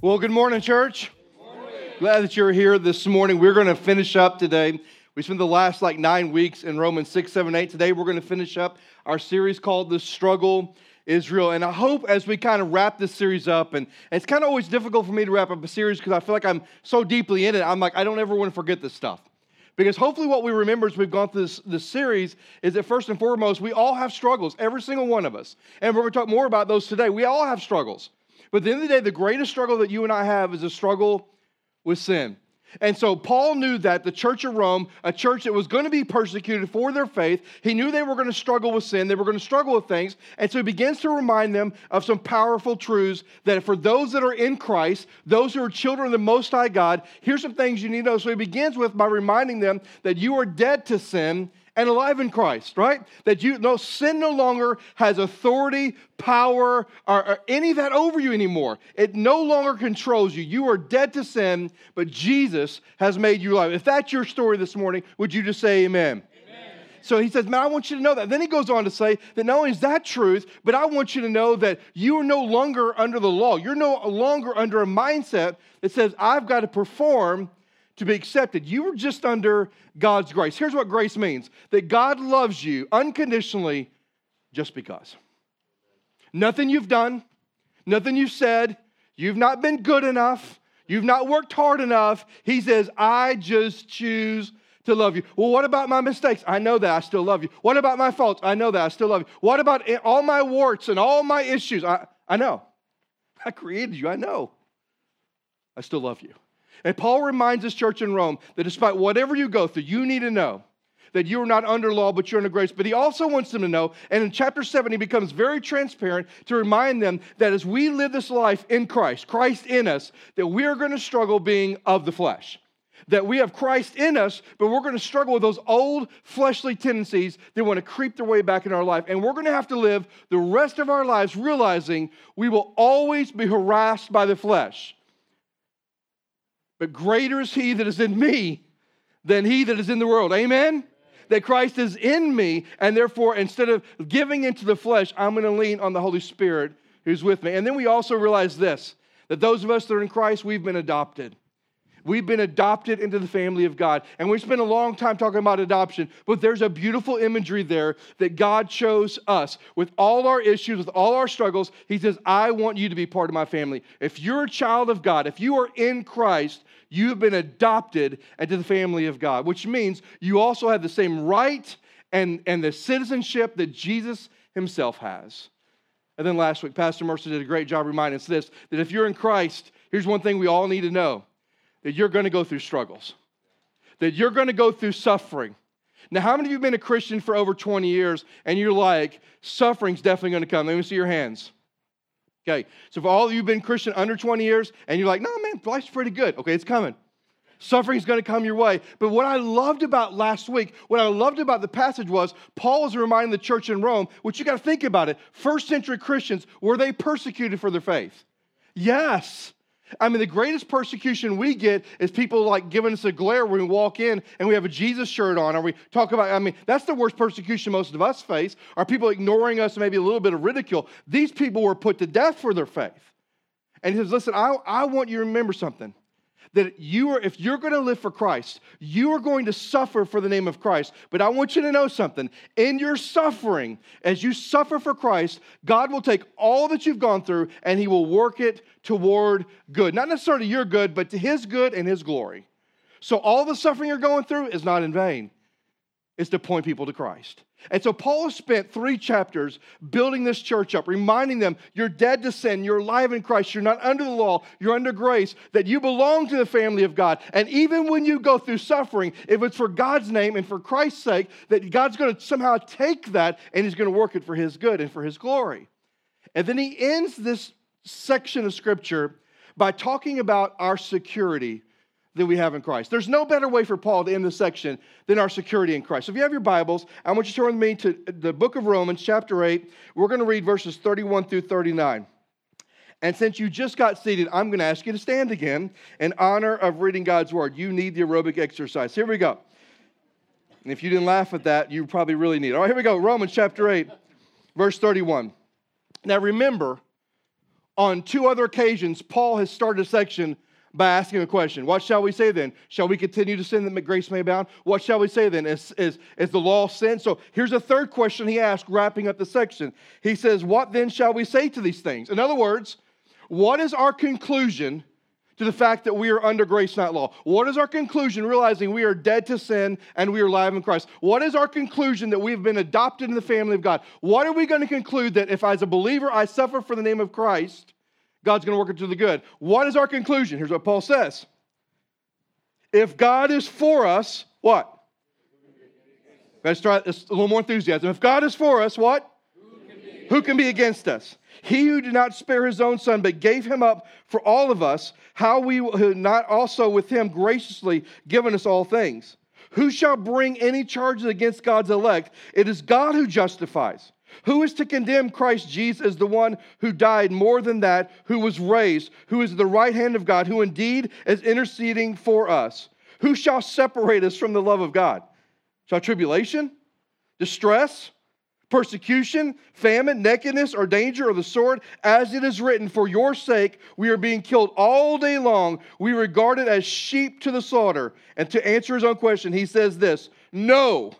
Well, good morning, church. Glad that you're here this morning. We're going to finish up today. We spent the last like nine weeks in Romans 6, 7, 8. Today, we're going to finish up our series called The Struggle Is Real. And I hope as we kind of wrap this series up, and, and it's kind of always difficult for me to wrap up a series because I feel like I'm so deeply in it. I'm like, I don't ever want to forget this stuff. Because hopefully, what we remember as we've gone through this, this series is that first and foremost, we all have struggles, every single one of us. And we're going to talk more about those today. We all have struggles. But at the end of the day, the greatest struggle that you and I have is a struggle with sin. And so Paul knew that the church of Rome, a church that was going to be persecuted for their faith, he knew they were going to struggle with sin, they were going to struggle with things. And so he begins to remind them of some powerful truths that for those that are in Christ, those who are children of the Most High God, here's some things you need to know. So he begins with by reminding them that you are dead to sin and alive in Christ, right? That you no sin no longer has authority, power, or, or, any of that over you anymore. It no longer controls you. You are dead to sin, but Jesus has made you alive. If that's your story this morning, would you just say amen? So he says, Man, I want you to know that. Then he goes on to say that not only is that truth, but I want you to know that you are no longer under the law. You're no longer under a mindset that says, I've got to perform to be accepted. You were just under God's grace. Here's what grace means that God loves you unconditionally just because. Nothing you've done, nothing you've said, you've not been good enough, you've not worked hard enough. He says, I just choose to love you. Well, what about my mistakes? I know that I still love you. What about my faults? I know that I still love you. What about all my warts and all my issues? I, I know. I created you. I know. I still love you. And Paul reminds this church in Rome that despite whatever you go through, you need to know that you are not under law, but you're under grace. But he also wants them to know, and in chapter 7, he becomes very transparent to remind them that as we live this life in Christ, Christ in us, that we are going to struggle being of the flesh. That we have Christ in us, but we're going to struggle with those old fleshly tendencies that want to creep their way back in our life. And we're going to have to live the rest of our lives realizing we will always be harassed by the flesh. But greater is he that is in me than he that is in the world. Amen? That Christ is in me, and therefore, instead of giving into the flesh, I'm going to lean on the Holy Spirit who's with me. And then we also realize this that those of us that are in Christ, we've been adopted. We've been adopted into the family of God. And we spent a long time talking about adoption, but there's a beautiful imagery there that God chose us with all our issues, with all our struggles. He says, I want you to be part of my family. If you're a child of God, if you are in Christ, you have been adopted into the family of God, which means you also have the same right and, and the citizenship that Jesus himself has. And then last week, Pastor Mercer did a great job reminding us this that if you're in Christ, here's one thing we all need to know that you're going to go through struggles, that you're going to go through suffering. Now, how many of you have been a Christian for over 20 years and you're like, suffering's definitely going to come? Let me see your hands. Okay, so for all of you who've been Christian under 20 years and you're like, no, man, life's pretty good. Okay, it's coming. Suffering's going to come your way. But what I loved about last week, what I loved about the passage was Paul is reminding the church in Rome, which you got to think about it. First century Christians, were they persecuted for their faith? Yes. I mean, the greatest persecution we get is people like giving us a glare when we walk in and we have a Jesus shirt on, or we talk about, I mean, that's the worst persecution most of us face, are people ignoring us, maybe a little bit of ridicule. These people were put to death for their faith. And he says, Listen, I, I want you to remember something that you are, if you're going to live for Christ, you are going to suffer for the name of Christ. But I want you to know something. In your suffering, as you suffer for Christ, God will take all that you've gone through and He will work it toward good. Not necessarily your good, but to His good and His glory. So all the suffering you're going through is not in vain, it's to point people to Christ. And so Paul spent three chapters building this church up, reminding them you're dead to sin, you're alive in Christ, you're not under the law, you're under grace, that you belong to the family of God. And even when you go through suffering, if it's for God's name and for Christ's sake, that God's going to somehow take that and He's going to work it for His good and for His glory. And then He ends this section of Scripture by talking about our security that we have in Christ. There's no better way for Paul to end this section than our security in Christ. So if you have your Bibles, I want you to turn with me to the book of Romans, chapter 8. We're going to read verses 31 through 39. And since you just got seated, I'm going to ask you to stand again in honor of reading God's word. You need the aerobic exercise. Here we go. And if you didn't laugh at that, you probably really need it. All right, here we go. Romans chapter 8, verse 31. Now remember, on two other occasions, Paul has started a section by asking a question. What shall we say then? Shall we continue to sin that grace may abound? What shall we say then? Is, is, is the law sin? So here's a third question he asked, wrapping up the section. He says, What then shall we say to these things? In other words, what is our conclusion to the fact that we are under grace, not law? What is our conclusion, realizing we are dead to sin and we are alive in Christ? What is our conclusion that we've been adopted in the family of God? What are we going to conclude that if, as a believer, I suffer for the name of Christ, God's going to work it to the good. What is our conclusion? Here's what Paul says If God is for us, what? Let's try this a little more enthusiasm. If God is for us, what? Who can be, Who can be against us? He who did not spare his own son, but gave him up for all of us, how we not also with him graciously given us all things? Who shall bring any charges against God's elect? It is God who justifies. Who is to condemn Christ Jesus as the one who died more than that, who was raised, who is the right hand of God, who indeed is interceding for us? Who shall separate us from the love of God? Shall tribulation, distress, persecution, famine, nakedness, or danger, or the sword, as it is written, For your sake we are being killed all day long. We regarded as sheep to the slaughter. And to answer his own question, he says this No.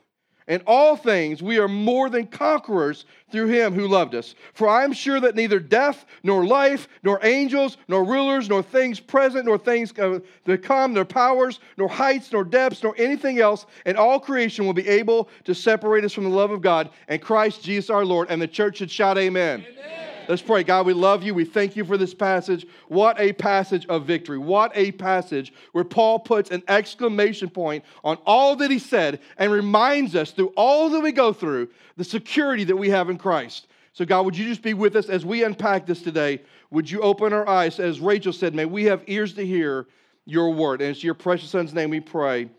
In all things, we are more than conquerors through him who loved us. For I am sure that neither death, nor life, nor angels, nor rulers, nor things present, nor things uh, to come, nor powers, nor heights, nor depths, nor anything else in all creation will be able to separate us from the love of God and Christ Jesus our Lord. And the church should shout, Amen. amen. Let's pray. God, we love you. We thank you for this passage. What a passage of victory. What a passage where Paul puts an exclamation point on all that he said and reminds us through all that we go through the security that we have in Christ. So, God, would you just be with us as we unpack this today? Would you open our eyes? As Rachel said, may we have ears to hear your word. And it's your precious son's name we pray.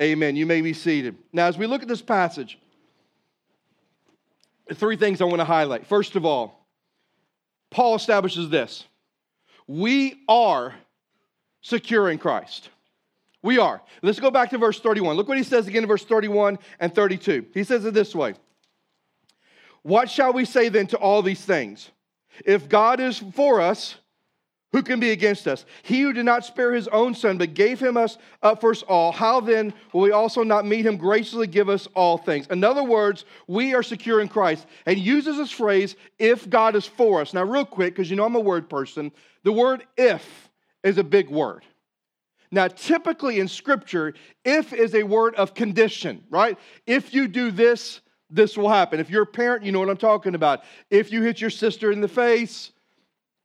Amen. You may be seated. Now, as we look at this passage, three things I want to highlight. First of all, Paul establishes this we are secure in Christ. We are. Let's go back to verse 31. Look what he says again in verse 31 and 32. He says it this way What shall we say then to all these things? If God is for us, who can be against us? He who did not spare his own son, but gave him us up for us all, how then will we also not meet him graciously give us all things? In other words, we are secure in Christ. And uses this phrase, if God is for us. Now, real quick, because you know I'm a word person, the word if is a big word. Now, typically in scripture, if is a word of condition, right? If you do this, this will happen. If you're a parent, you know what I'm talking about. If you hit your sister in the face,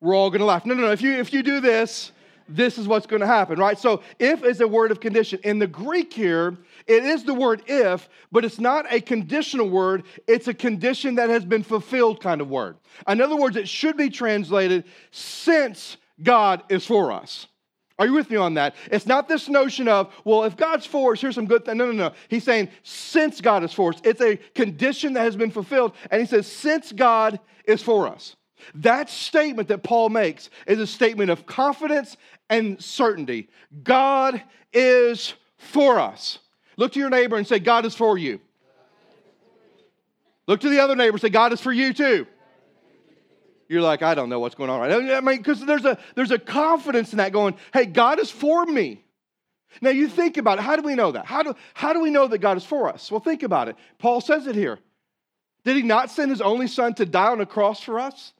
we're all going to laugh. No, no, no. If you, if you do this, this is what's going to happen, right? So, if is a word of condition. In the Greek here, it is the word if, but it's not a conditional word. It's a condition that has been fulfilled kind of word. In other words, it should be translated since God is for us. Are you with me on that? It's not this notion of, well, if God's for us, here's some good thing. No, no, no. He's saying, since God is for us. It's a condition that has been fulfilled. And he says, since God is for us. That statement that Paul makes is a statement of confidence and certainty. God is for us. Look to your neighbor and say, God is for you. Look to the other neighbor and say, God is for you too. You're like, I don't know what's going on right I mean, because there's a there's a confidence in that going, hey, God is for me. Now you think about it. How do we know that? How do, how do we know that God is for us? Well, think about it. Paul says it here. Did he not send his only son to die on a cross for us?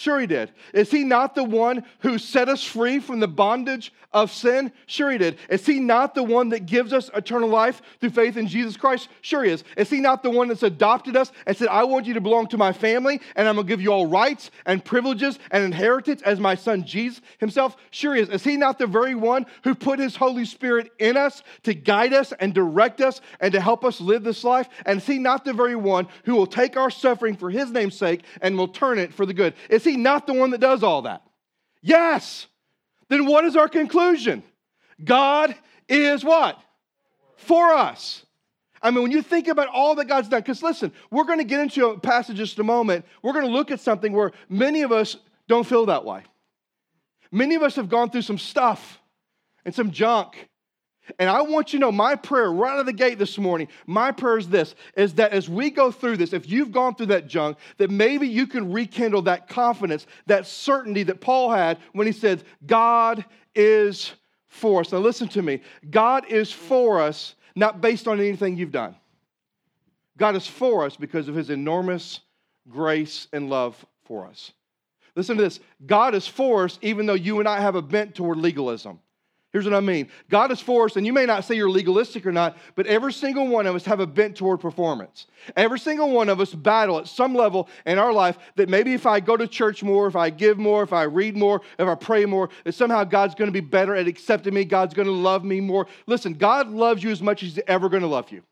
Sure, he did. Is he not the one who set us free from the bondage of sin? Sure, he did. Is he not the one that gives us eternal life through faith in Jesus Christ? Sure, he is. Is he not the one that's adopted us and said, I want you to belong to my family and I'm going to give you all rights and privileges and inheritance as my son Jesus himself? Sure, he is. Is he not the very one who put his Holy Spirit in us to guide us and direct us and to help us live this life? And is he not the very one who will take our suffering for his name's sake and will turn it for the good? Is he he not the one that does all that? Yes. Then what is our conclusion? God is what? For us. I mean, when you think about all that God's done, because listen, we're going to get into a passage just a moment. We're going to look at something where many of us don't feel that way. Many of us have gone through some stuff and some junk And I want you to know my prayer right out of the gate this morning, my prayer is this is that as we go through this, if you've gone through that junk, that maybe you can rekindle that confidence, that certainty that Paul had when he said, God is for us. Now listen to me. God is for us, not based on anything you've done. God is for us because of his enormous grace and love for us. Listen to this God is for us even though you and I have a bent toward legalism. Here's what I mean God is for us, and you may not say you're legalistic or not, but every single one of us have a bent toward performance. Every single one of us battle at some level in our life that maybe if I go to church more, if I give more, if I read more, if I pray more, that somehow God's going to be better at accepting me, God's going to love me more. Listen, God loves you as much as He's ever going to love you,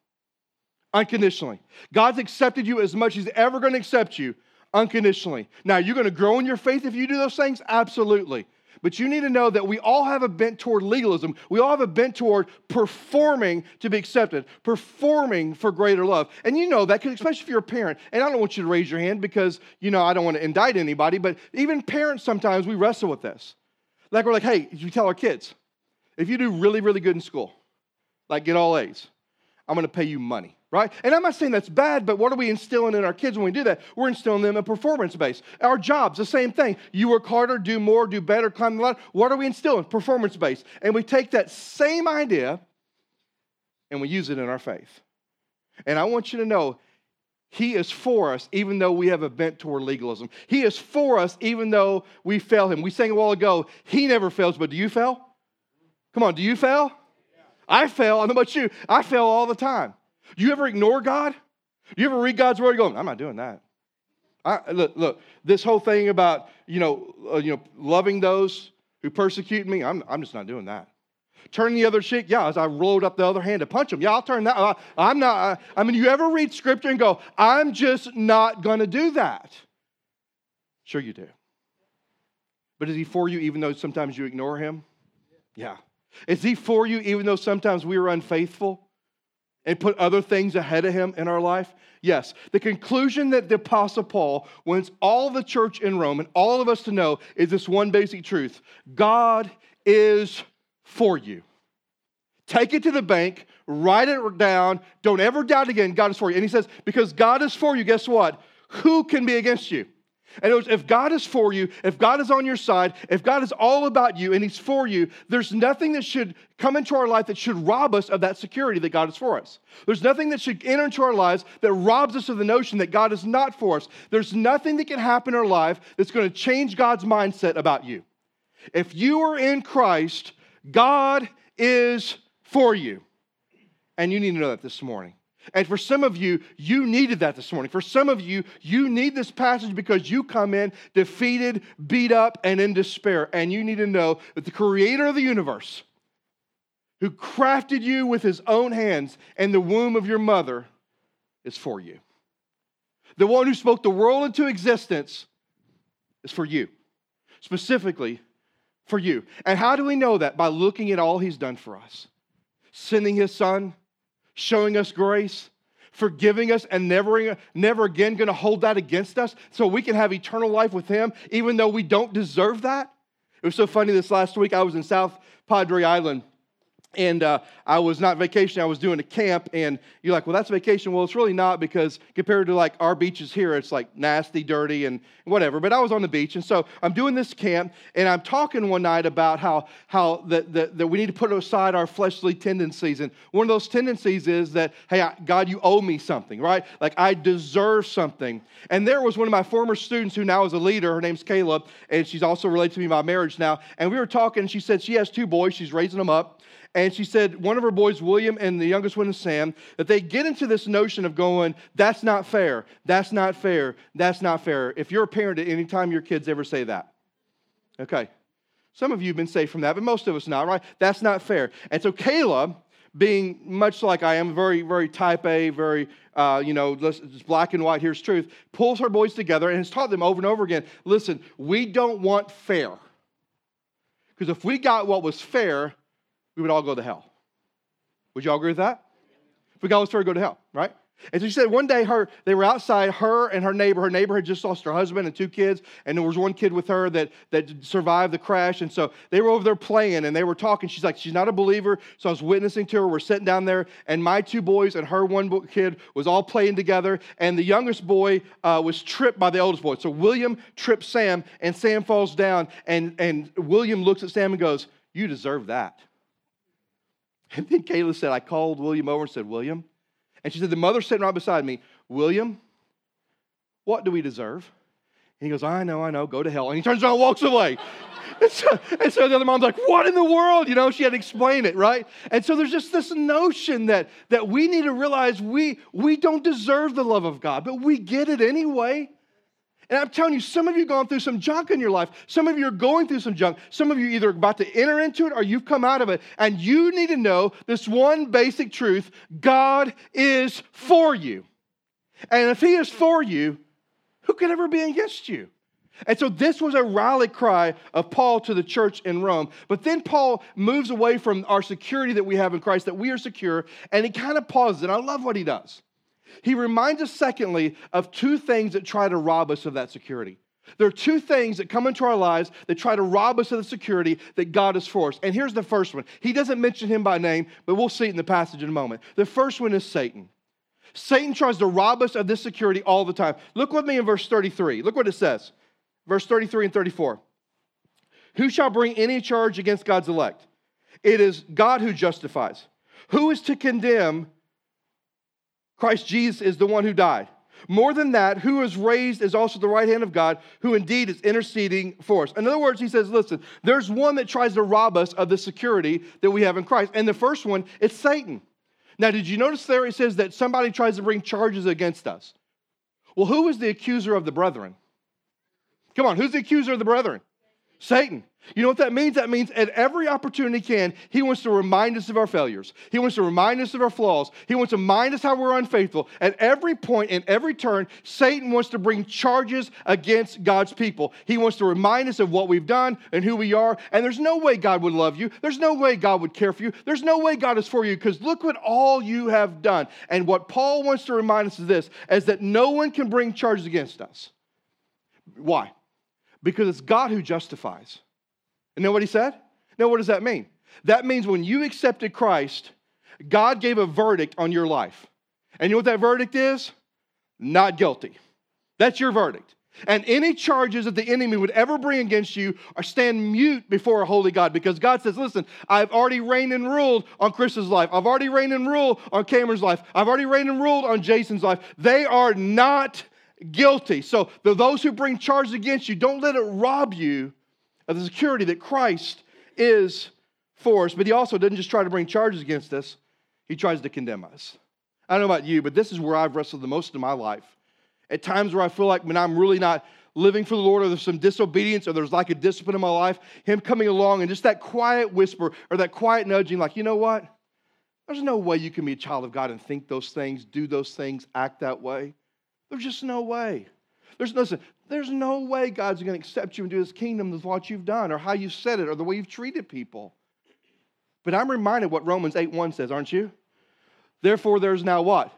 unconditionally. God's accepted you as much as He's ever going to accept you, unconditionally. Now, you're going to grow in your faith if you do those things? Absolutely. But you need to know that we all have a bent toward legalism. We all have a bent toward performing to be accepted, performing for greater love. And you know that, especially if you're a parent. And I don't want you to raise your hand because, you know, I don't want to indict anybody, but even parents sometimes we wrestle with this. Like we're like, hey, you tell our kids, if you do really, really good in school, like get all A's, I'm going to pay you money right? And I'm not saying that's bad, but what are we instilling in our kids when we do that? We're instilling them a performance base. Our jobs, the same thing. You work harder, do more, do better, climb the ladder. What are we instilling? Performance base. And we take that same idea and we use it in our faith. And I want you to know he is for us, even though we have a bent toward legalism. He is for us, even though we fail him. We sang a while ago, He never fails, but do you fail? Come on, do you fail? I fail. I don't know about you. I fail all the time. Do you ever ignore God? Do you ever read God's word and go, I'm not doing that. I, look, look, this whole thing about, you know, uh, you know, loving those who persecute me, I'm, I'm just not doing that. Turn the other cheek, yeah, as I rolled up the other hand to punch them, yeah, I'll turn that. Uh, I'm not, uh, I mean, you ever read scripture and go, I'm just not going to do that? Sure, you do. But is he for you even though sometimes you ignore him? Yeah. Is he for you even though sometimes we are unfaithful? And put other things ahead of him in our life? Yes. The conclusion that the Apostle Paul wants all the church in Rome and all of us to know is this one basic truth God is for you. Take it to the bank, write it down, don't ever doubt again, God is for you. And he says, because God is for you, guess what? Who can be against you? And if God is for you, if God is on your side, if God is all about you and He's for you, there's nothing that should come into our life that should rob us of that security that God is for us. There's nothing that should enter into our lives that robs us of the notion that God is not for us. There's nothing that can happen in our life that's going to change God's mindset about you. If you are in Christ, God is for you. And you need to know that this morning. And for some of you, you needed that this morning. For some of you, you need this passage because you come in defeated, beat up, and in despair. And you need to know that the creator of the universe, who crafted you with his own hands in the womb of your mother, is for you. The one who spoke the world into existence is for you, specifically for you. And how do we know that? By looking at all he's done for us sending his son showing us grace, forgiving us, and never, never again going to hold that against us so we can have eternal life with Him, even though we don't deserve that. It was so funny this last week. I was in South Padre Island and uh, I was not vacationing, I was doing a camp. And you're like, well, that's vacation. Well, it's really not because compared to like our beaches here, it's like nasty, dirty, and whatever. But I was on the beach. And so I'm doing this camp, and I'm talking one night about how, how that, that, that we need to put aside our fleshly tendencies. And one of those tendencies is that, hey, God, you owe me something, right? Like I deserve something. And there was one of my former students who now is a leader. Her name's Caleb, and she's also related to me by marriage now. And we were talking, and she said she has two boys, she's raising them up. And she said, one of her boys, William, and the youngest one is Sam, that they get into this notion of going, that's not fair, that's not fair, that's not fair. If you're a parent at any time your kids ever say that. Okay. Some of you have been saved from that, but most of us not, right? That's not fair. And so Caleb, being much like I am, very, very type A, very, uh, you know, it's black and white, here's truth, pulls her boys together and has taught them over and over again listen, we don't want fair. Because if we got what was fair, we would all go to hell. Would you all agree with that? If we got was fair, go to hell, right? And so she said one day her they were outside, her and her neighbor. Her neighbor had just lost her husband and two kids, and there was one kid with her that, that survived the crash. And so they were over there playing and they were talking. She's like, she's not a believer. So I was witnessing to her. We're sitting down there, and my two boys and her one kid was all playing together. And the youngest boy uh, was tripped by the oldest boy. So William trips Sam, and Sam falls down. And, and William looks at Sam and goes, You deserve that. And then Kayla said, I called William over and said, William, and she said, The mother sitting right beside me, William, what do we deserve? And he goes, I know, I know, go to hell. And he turns around and walks away. and, so, and so the other mom's like, What in the world? You know, she had to explain it, right? And so there's just this notion that, that we need to realize we, we don't deserve the love of God, but we get it anyway. And I'm telling you, some of you have gone through some junk in your life. Some of you are going through some junk. Some of you either about to enter into it or you've come out of it. And you need to know this one basic truth God is for you. And if He is for you, who can ever be against you? And so this was a rally cry of Paul to the church in Rome. But then Paul moves away from our security that we have in Christ, that we are secure, and he kind of pauses. And I love what he does. He reminds us, secondly, of two things that try to rob us of that security. There are two things that come into our lives that try to rob us of the security that God has for us. And here's the first one. He doesn't mention him by name, but we'll see it in the passage in a moment. The first one is Satan. Satan tries to rob us of this security all the time. Look with me in verse 33. Look what it says. Verse 33 and 34. Who shall bring any charge against God's elect? It is God who justifies. Who is to condemn Christ Jesus is the one who died. More than that, who is raised is also the right hand of God, who indeed is interceding for us. In other words, he says, listen, there's one that tries to rob us of the security that we have in Christ. And the first one, it's Satan. Now, did you notice there it says that somebody tries to bring charges against us? Well, who is the accuser of the brethren? Come on, who's the accuser of the brethren? Satan. You know what that means? That means at every opportunity he can, he wants to remind us of our failures. He wants to remind us of our flaws. He wants to remind us how we're unfaithful. At every point, in every turn, Satan wants to bring charges against God's people. He wants to remind us of what we've done and who we are. And there's no way God would love you. There's no way God would care for you. There's no way God is for you because look what all you have done. And what Paul wants to remind us of this is that no one can bring charges against us. Why? Because it's God who justifies. And know what he said? Now, what does that mean? That means when you accepted Christ, God gave a verdict on your life. And you know what that verdict is? Not guilty. That's your verdict. And any charges that the enemy would ever bring against you are stand mute before a holy God because God says, listen, I've already reigned and ruled on Chris's life. I've already reigned and ruled on Cameron's life. I've already reigned and ruled on Jason's life. They are not guilty. So those who bring charges against you, don't let it rob you of the security that Christ is for us. But he also doesn't just try to bring charges against us, he tries to condemn us. I don't know about you, but this is where I've wrestled the most in my life. At times where I feel like when I'm really not living for the Lord, or there's some disobedience, or there's like a discipline in my life, Him coming along and just that quiet whisper or that quiet nudging, like, you know what? There's no way you can be a child of God and think those things, do those things, act that way. There's just no way. There's listen, there's no way God's going to accept you into his kingdom with what you've done or how you've said it or the way you've treated people. But I'm reminded what Romans 8 1 says, aren't you? Therefore, there's now what?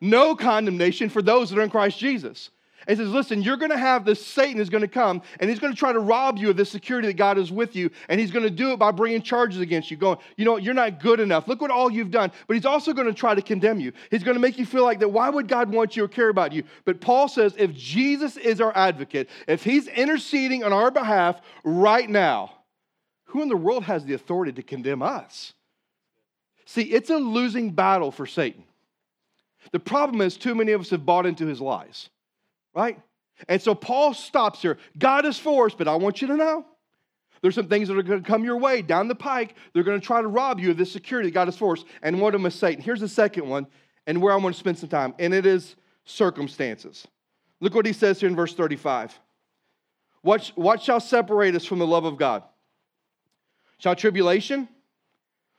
No condemnation for those that are in Christ Jesus. And says, listen, you're going to have this Satan is going to come and he's going to try to rob you of the security that God is with you. And he's going to do it by bringing charges against you, going, you know, you're not good enough. Look what all you've done. But he's also going to try to condemn you. He's going to make you feel like that, why would God want you or care about you? But Paul says, if Jesus is our advocate, if he's interceding on our behalf right now, who in the world has the authority to condemn us? See, it's a losing battle for Satan. The problem is, too many of us have bought into his lies right? And so Paul stops here. God is for us, but I want you to know there's some things that are going to come your way down the pike. They're going to try to rob you of this security that God is for us. And one of them is Satan. Here's the second one, and where I want to spend some time, and it is circumstances. Look what he says here in verse 35. What, what shall separate us from the love of God? Shall tribulation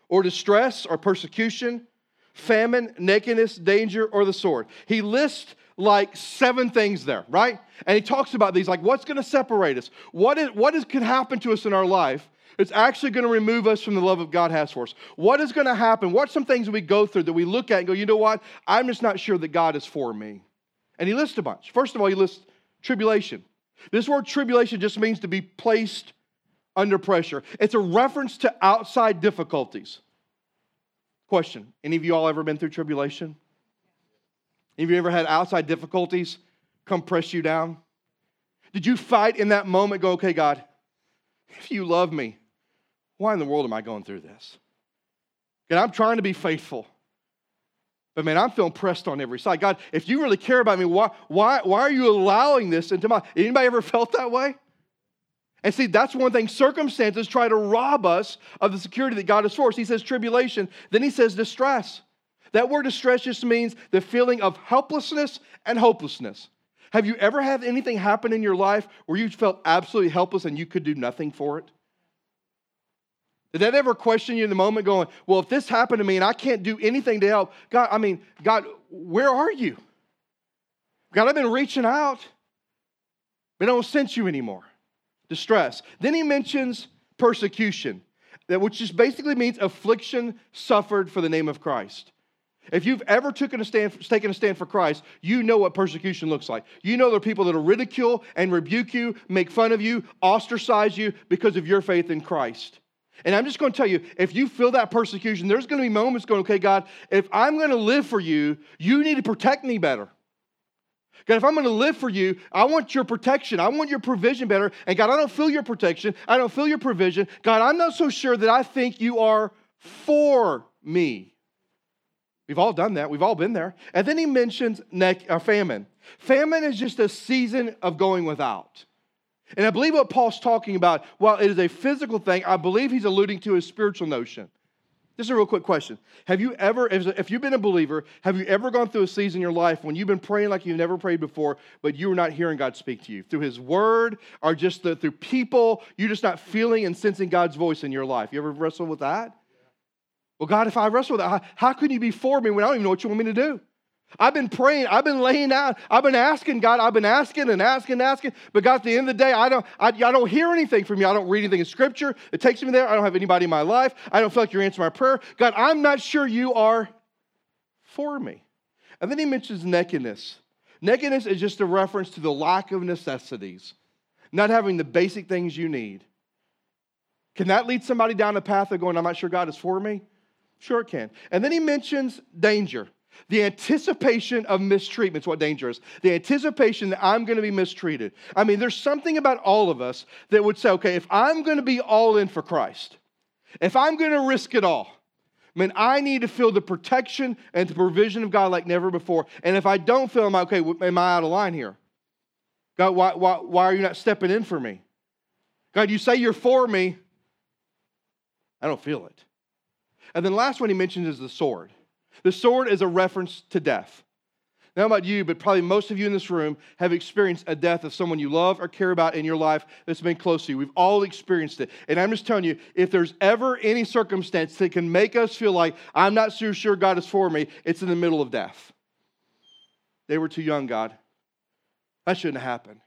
or distress or persecution, famine, nakedness, danger, or the sword? He lists like seven things there, right? And he talks about these like what's going to separate us? What is what is could happen to us in our life It's actually going to remove us from the love of God has for us. What is going to happen? What's some things we go through that we look at and go, you know what? I'm just not sure that God is for me. And he lists a bunch. First of all, he lists tribulation. This word tribulation just means to be placed under pressure. It's a reference to outside difficulties. Question Any of you all ever been through tribulation? Of you ever had outside difficulties come press you down? Did you fight in that moment, go, okay, God, if you love me, why in the world am I going through this? God, I'm trying to be faithful. But man, I'm feeling pressed on every side. God, if you really care about me, why, why, why are you allowing this into my anybody ever felt that way? And see, that's one thing. Circumstances try to rob us of the security that God has for us. He says tribulation, then he says distress. That word distress just means the feeling of helplessness and hopelessness. Have you ever had anything happen in your life where you felt absolutely helpless and you could do nothing for it? Did that ever question you in the moment going, well, if this happened to me and I can't do anything to help, God, I mean, God, where are you? God, I've been reaching out, but I don't sense you anymore. Distress. Then he mentions persecution, which just basically means affliction suffered for the name of Christ. If you've ever taken a, stand, taken a stand for Christ, you know what persecution looks like. You know there are people that will ridicule and rebuke you, make fun of you, ostracize you because of your faith in Christ. And I'm just going to tell you, if you feel that persecution, there's going to be moments going, okay, God, if I'm going to live for you, you need to protect me better. God, if I'm going to live for you, I want your protection. I want your provision better. And God, I don't feel your protection. I don't feel your provision. God, I'm not so sure that I think you are for me. We've all done that. We've all been there. And then he mentions uh, famine. Famine is just a season of going without. And I believe what Paul's talking about, while it is a physical thing, I believe he's alluding to a spiritual notion. This is a real quick question. Have you ever, if you've been a believer, have you ever gone through a season in your life when you've been praying like you've never prayed before, but you were not hearing God speak to you through His Word or just the, through people? You're just not feeling and sensing God's voice in your life. You ever wrestle with that? Well, God, if I wrestle with that, how, can you be for me when I don't even know what you want me to do? I've been praying, I've been laying out, I've been asking God, I've been asking and asking and asking, but God, at the end of the day, I don't, I, I don't hear anything from you. I don't read anything in Scripture. It takes me there. I don't have anybody in my life. I don't feel like you're answering my prayer. God, I'm not sure you are for me. And then he mentions nakedness. Nakedness is just a reference to the lack of necessities, not having the basic things you need. Can that lead somebody down a path of going, I'm not sure God is for me? Sure, can. And then he mentions danger. The anticipation of mistreatment is what danger is. The anticipation that I'm going to be mistreated. I mean, there's something about all of us that would say, okay, if I'm going to be all in for Christ, if I'm going to risk it all, man, I need to feel the protection and the provision of God like never before. And if I don't feel, am I okay? Am I out of line here? God, why, why, why are you not stepping in for me? God, you say you're for me. I don't feel it. And then last one he mentions is the sword. The sword is a reference to death. Now, about you, but probably most of you in this room have experienced a death of someone you love or care about in your life that's been close to you. We've all experienced it. And I'm just telling you, if there's ever any circumstance that can make us feel like I'm not so sure God is for me, it's in the middle of death. They were too young, God. That shouldn't have happened.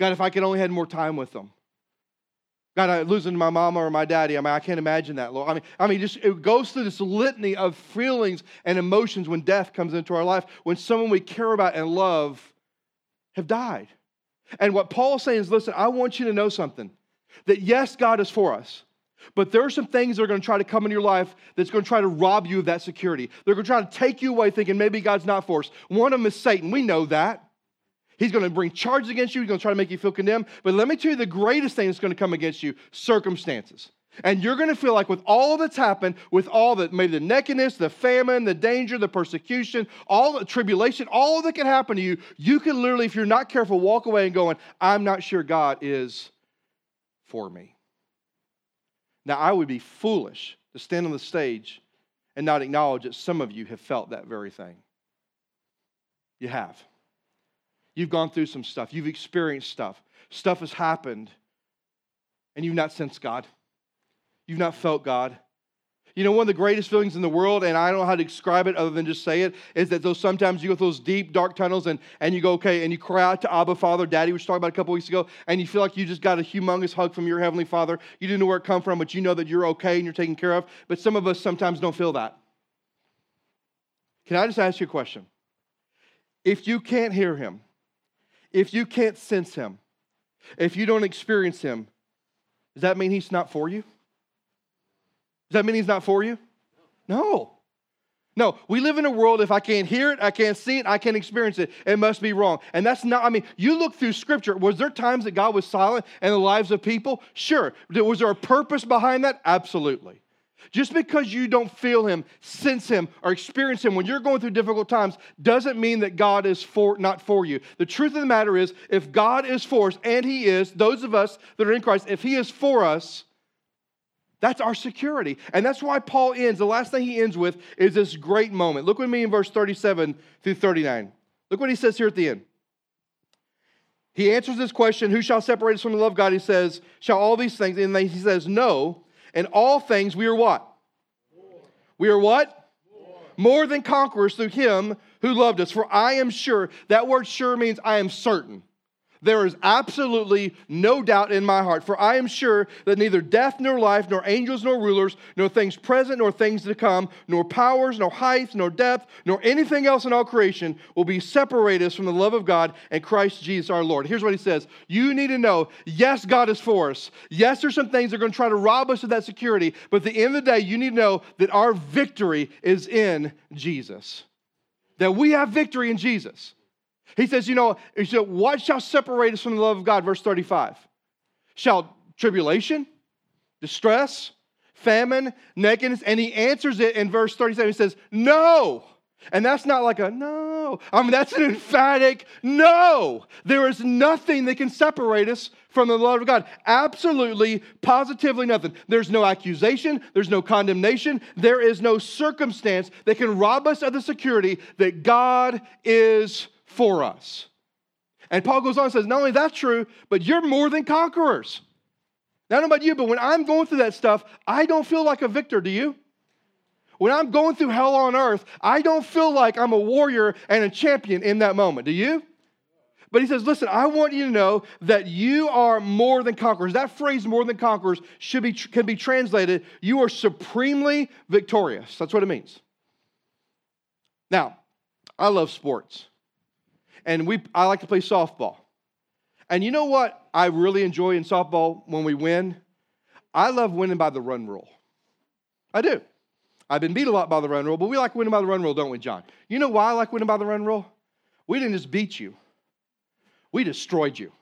God, if I could only had more time with them. God, I losing my mama or my daddy. I mean, I can't imagine that, Lord. I mean, I mean, just it goes through this litany of feelings and emotions when death comes into our life, when someone we care about and love have died. And what Paul's saying is, listen, I want you to know something. That yes, God is for us. But there are some things that are going to try to come in your life that's going to try to rob you of that security. They're going to try to take you away thinking maybe God's not for us. One of them is Satan. We know that. He's going to bring charges against you. He's going to try to make you feel condemned. But let me tell you the greatest thing that's going to come against you circumstances. And you're going to feel like with all that's happened, with all that maybe the nakedness, the famine, the danger, the persecution, all the tribulation, all that can happen to you, you can literally, if you're not careful, walk away and going, I'm not sure God is for me. Now, I would be foolish to stand on the stage and not acknowledge that some of you have felt that very thing. You have. You've gone through some stuff, you've experienced stuff, stuff has happened, and you've not sensed God. You've not felt God. You know, one of the greatest feelings in the world, and I don't know how to describe it other than just say it, is that those sometimes you go through those deep, dark tunnels and, and you go, okay, and you cry out to Abba Father, Daddy, which we talked about a couple weeks ago, and you feel like you just got a humongous hug from your Heavenly Father. You didn't know where it come from, but you know that you're okay and you're taken care of. But some of us sometimes don't feel that. Can I just ask you a question? If you can't hear Him, if you can't sense Him, if you don't experience Him, does that mean He's not for you? Does that mean he's not for you? No. No, we live in a world, if I can't hear it, I can't see it, I can't experience it, it must be wrong. And that's not, I mean, you look through scripture, was there times that God was silent in the lives of people? Sure. Was there a purpose behind that? Absolutely. Just because you don't feel him, sense him, or experience him when you're going through difficult times doesn't mean that God is for not for you. The truth of the matter is, if God is for us, and he is, those of us that are in Christ, if he is for us, that's our security. And that's why Paul ends, the last thing he ends with is this great moment. Look with me in verse 37 through 39. Look what he says here at the end. He answers this question Who shall separate us from the love of God? He says, Shall all these things? And he says, No. And all things we are what? More. We are what? More. More than conquerors through him who loved us. For I am sure, that word sure means I am certain. There is absolutely no doubt in my heart, for I am sure that neither death nor life, nor angels nor rulers, nor things present nor things to come, nor powers, nor height, nor depth, nor anything else in all creation will be separated us from the love of God and Christ Jesus our Lord. Here's what he says You need to know yes, God is for us. Yes, there's some things that are going to try to rob us of that security, but at the end of the day, you need to know that our victory is in Jesus. That we have victory in Jesus. He says, you know, he said, what shall separate us from the love of God? Verse 35. Shall tribulation, distress, famine, nakedness? And he answers it in verse 37. He says, no. And that's not like a no. I mean, that's an emphatic no. There is nothing that can separate us from the love of God. Absolutely, positively nothing. There's no accusation, there's no condemnation, there is no circumstance that can rob us of the security that God is for us. And Paul goes on and says, not only that's true, but you're more than conquerors. Now, I don't know about you, but when I'm going through that stuff, I don't feel like a victor, do you? When I'm going through hell on earth, I don't feel like I'm a warrior and a champion in that moment, do you? But he says, listen, I want you to know that you are more than conquerors. That phrase, more than conquerors, should be, can be translated, you are supremely victorious. That's what it means. Now, I love sports and we, I like to play softball. And you know what I really enjoy in softball when we win? I love winning by the run rule. I do. I've been beat a lot by the run rule, but we like winning by the run rule, don't we, John? You know why I like winning by the run rule? We didn't just beat you, we destroyed you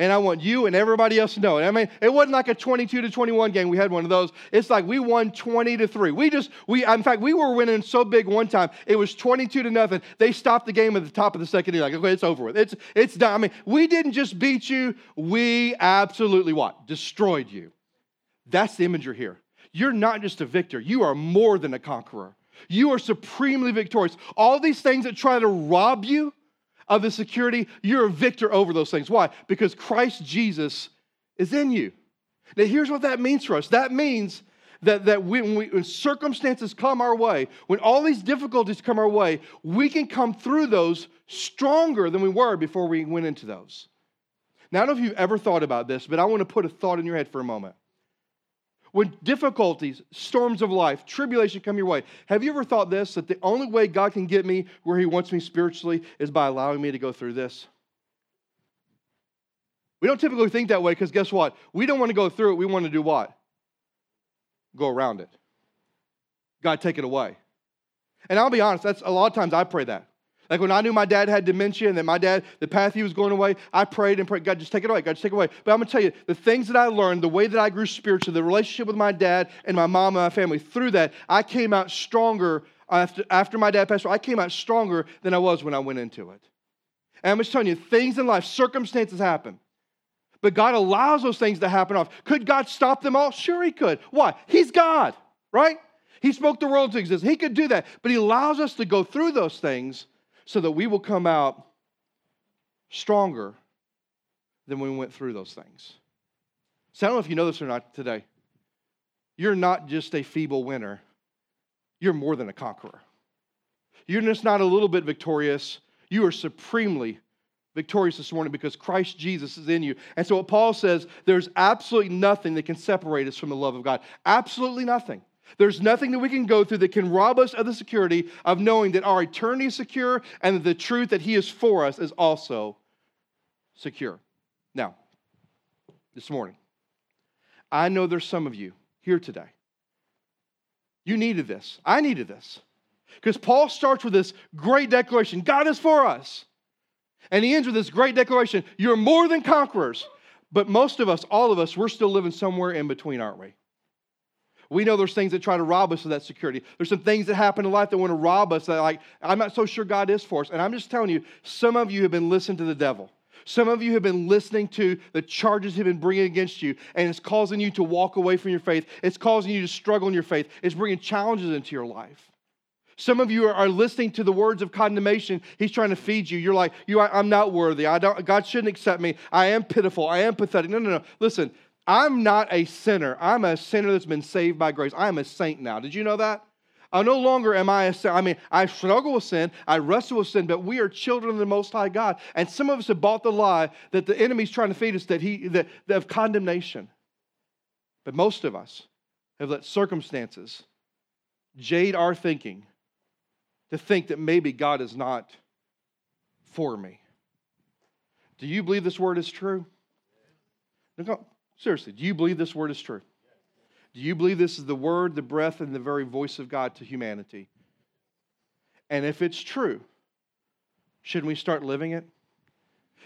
and I want you and everybody else to know it. I mean, it wasn't like a 22 to 21 game. We had one of those. It's like we won 20 to 3. We just, we, in fact, we were winning so big one time, it was 22 to nothing. They stopped the game at the top of the second year, like, okay, it's over with. It's, it's done. I mean, we didn't just beat you, we absolutely what? Destroyed you. That's the imagery here. You're not just a victor, you are more than a conqueror. You are supremely victorious. All these things that try to rob you, of the security, you're a victor over those things. Why? Because Christ Jesus is in you. Now, here's what that means for us that means that, that when, we, when circumstances come our way, when all these difficulties come our way, we can come through those stronger than we were before we went into those. Now, I don't know if you've ever thought about this, but I want to put a thought in your head for a moment. When difficulties, storms of life, tribulation come your way, have you ever thought this that the only way God can get me where He wants me spiritually is by allowing me to go through this? We don't typically think that way because guess what? We don't want to go through it. We want to do what? Go around it. God, take it away. And I'll be honest, that's a lot of times I pray that. Like when I knew my dad had dementia and that my dad, the path he was going away, I prayed and prayed, God, just take it away. God, just take it away. But I'm going to tell you, the things that I learned, the way that I grew spiritually, the relationship with my dad and my mom and my family, through that, I came out stronger after, after my dad passed away. I came out stronger than I was when I went into it. And I'm just telling you, things in life, circumstances happen. But God allows those things to happen off. Could God stop them all? Sure, He could. Why? He's God, right? He spoke the world to exist. He could do that. But He allows us to go through those things so that we will come out stronger than when we went through those things. So I don't know if you know this or not today. you're not just a feeble winner, you're more than a conqueror. You're just not a little bit victorious, you are supremely victorious this morning because Christ Jesus is in you. And so, what Paul says, there's absolutely nothing that can separate us from the love of God. Absolutely nothing. There's nothing that we can go through that can rob us of the security of knowing that our eternity is secure and that the truth that He is for us is also secure. Now, this morning, I know there's some of you here today. You needed this. I needed this. Because Paul starts with this great declaration God is for us. And he ends with this great declaration You're more than conquerors. But most of us, all of us, we're still living somewhere in between, aren't we? We know there's things that try to rob us of that security. There's some things that happen in life that want to rob us that, like, I'm not so sure God is for us. And I'm just telling you, some of you have been listening to the devil. Some of you have been listening to the charges he's been bringing against you, and it's causing you to walk away from your faith. It's causing you to struggle in your faith. It's bringing challenges into your life. Some of you are, listening to the words of condemnation. He's trying to feed you. You're like, you, I'm not worthy. I don't, God shouldn't accept me. I am pitiful. I am pathetic. No, no, no. Listen, I'm not a sinner. I'm a sinner that's been saved by grace. I am a saint now. Did you know that? I no longer am I a sin. I mean, I struggle with sin, I wrestle with sin, but we are children of the Most High God. And some of us have bought the lie that the enemy's trying to feed us that he that, that of condemnation. But most of us have let circumstances jade our thinking to think that maybe God is not for me. Do you believe this word is true? Seriously, do you believe this word is true? Do you believe this is the word, the breath, and the very voice of God to humanity? And if it's true, shouldn't we start living it?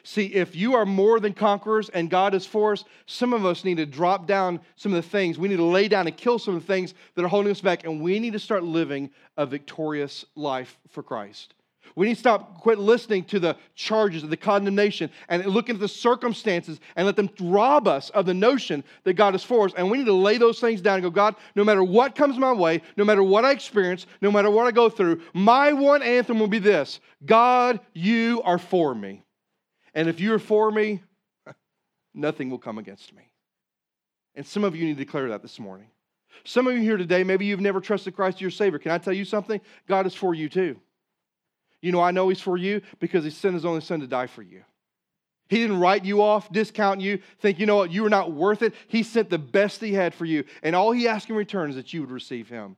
See, if you are more than conquerors and God is for us, some of us need to drop down some of the things. We need to lay down and kill some of the things that are holding us back, and we need to start living a victorious life for Christ. We need to stop, quit listening to the charges of the condemnation and look into the circumstances and let them rob us of the notion that God is for us. And we need to lay those things down and go, God, no matter what comes my way, no matter what I experience, no matter what I go through, my one anthem will be this God, you are for me. And if you're for me, nothing will come against me. And some of you need to declare that this morning. Some of you here today, maybe you've never trusted Christ as your Savior. Can I tell you something? God is for you too. You know, I know He's for you because He sent His only Son to die for you. He didn't write you off, discount you, think, you know what, you are not worth it. He sent the best He had for you. And all He asked in return is that you would receive Him.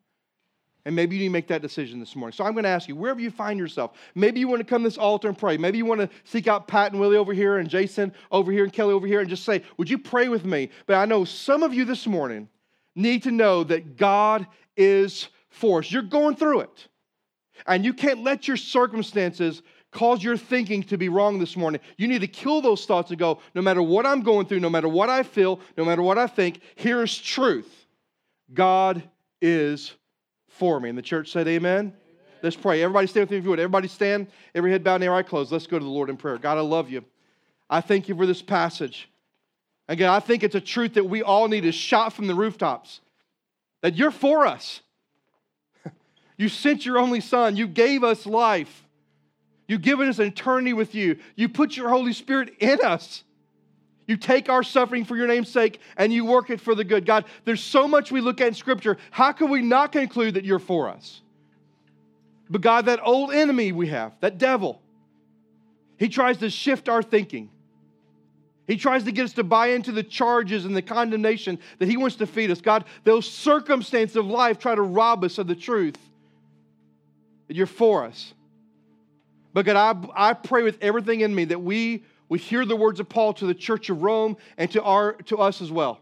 And maybe you need to make that decision this morning. So I'm going to ask you, wherever you find yourself, maybe you want to come to this altar and pray. Maybe you want to seek out Pat and Willie over here and Jason over here and Kelly over here and just say, Would you pray with me? But I know some of you this morning need to know that God is for us. You're going through it. And you can't let your circumstances cause your thinking to be wrong this morning. You need to kill those thoughts and go, no matter what I'm going through, no matter what I feel, no matter what I think, here's truth God is for me. And the church said, Amen. Amen. Let's pray. Everybody stand with me if you would. Everybody stand, every head bowed and every eye closed. Let's go to the Lord in prayer. God, I love you. I thank you for this passage. Again, I think it's a truth that we all need to shout from the rooftops that you're for us. You sent your only son. You gave us life. You've given us an eternity with you. You put your Holy Spirit in us. You take our suffering for your name's sake and you work it for the good. God, there's so much we look at in Scripture. How can we not conclude that you're for us? But God, that old enemy we have, that devil, he tries to shift our thinking. He tries to get us to buy into the charges and the condemnation that he wants to feed us. God, those circumstances of life try to rob us of the truth that you're for us. But God, I, I pray with everything in me that we we hear the words of Paul to the church of Rome and to, our, to us as well.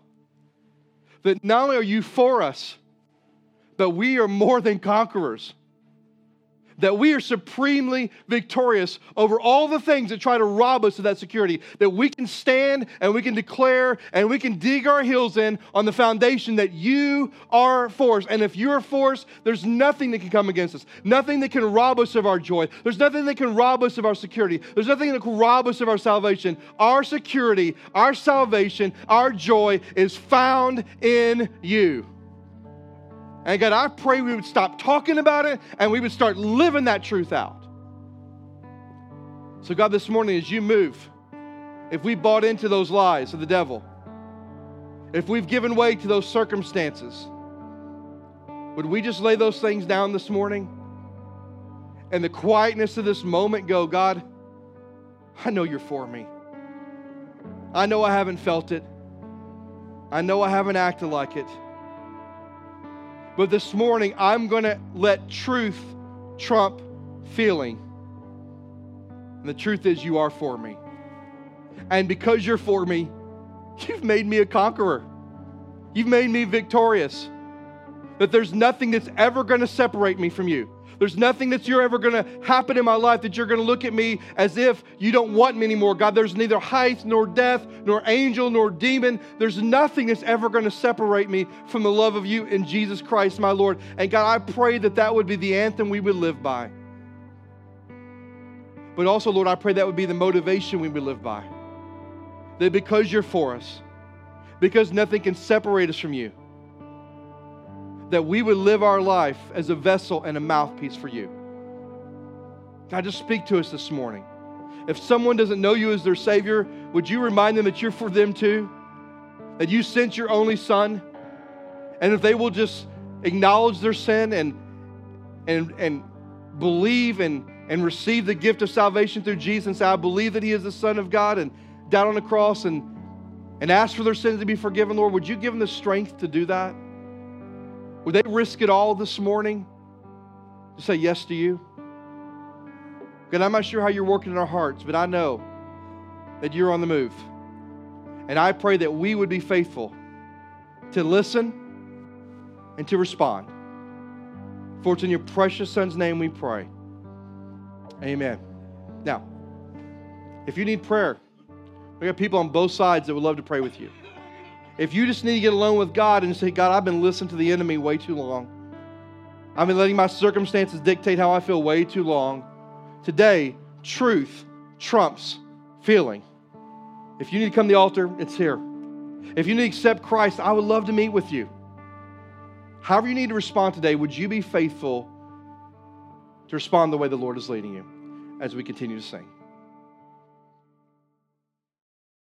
That not only are you for us, but we are more than conquerors that we are supremely victorious over all the things that try to rob us of that security, that we can stand and we can declare and we can dig our heels in on the foundation that you are for us. And if you're for us, there's nothing that can come against us, nothing that can rob us of our joy, there's nothing that can rob us of our security, there's nothing that can rob us of our salvation. Our security, our salvation, our joy is found in you. And God, I pray we would stop talking about it and we would start living that truth out. So, God, this morning, as you move, if we bought into those lies of the devil, if we've given way to those circumstances, Would we just lay those things down this morning? And the quietness of this moment go, God, I know you're for me. I know I haven't felt it. I know I haven't acted like it. But this morning, I'm going to let truth trump feeling. And the truth is, you are for me. And because you're for me, you've made me a conqueror. You've made me victorious. That there's nothing that's ever going to separate me from you. There's nothing that's you're ever going to happen in my life that you're going to look at me as if you don't want me anymore. God, there's neither height nor death nor angel nor demon. There's nothing that's ever going to separate me from the love of you in Jesus Christ, my Lord. And God, I pray that that would be the anthem we would live by. But also, Lord, I pray that would be the motivation we would live by. That because you're for us, because nothing can separate us from you, that we would live our life as a vessel and a mouthpiece for you. God, just speak to us this morning. If someone doesn't know you as their Savior, would you remind them that you're for them too? That you sent your only Son? And if they will just acknowledge their sin and, and, and believe and, and receive the gift of salvation through Jesus and say, I believe that He is the Son of God and died on the cross and, and ask for their sins to be forgiven, Lord, would you give them the strength to do that? Would they risk it all this morning to say yes to you? God, I'm not sure how you're working in our hearts, but I know that you're on the move. And I pray that we would be faithful to listen and to respond. For it's in your precious Son's name we pray. Amen. Now, if you need prayer, we got people on both sides that would love to pray with you. If you just need to get alone with God and say, God, I've been listening to the enemy way too long. I've been letting my circumstances dictate how I feel way too long. Today, truth trumps feeling. If you need to come to the altar, it's here. If you need to accept Christ, I would love to meet with you. However, you need to respond today, would you be faithful to respond the way the Lord is leading you as we continue to sing?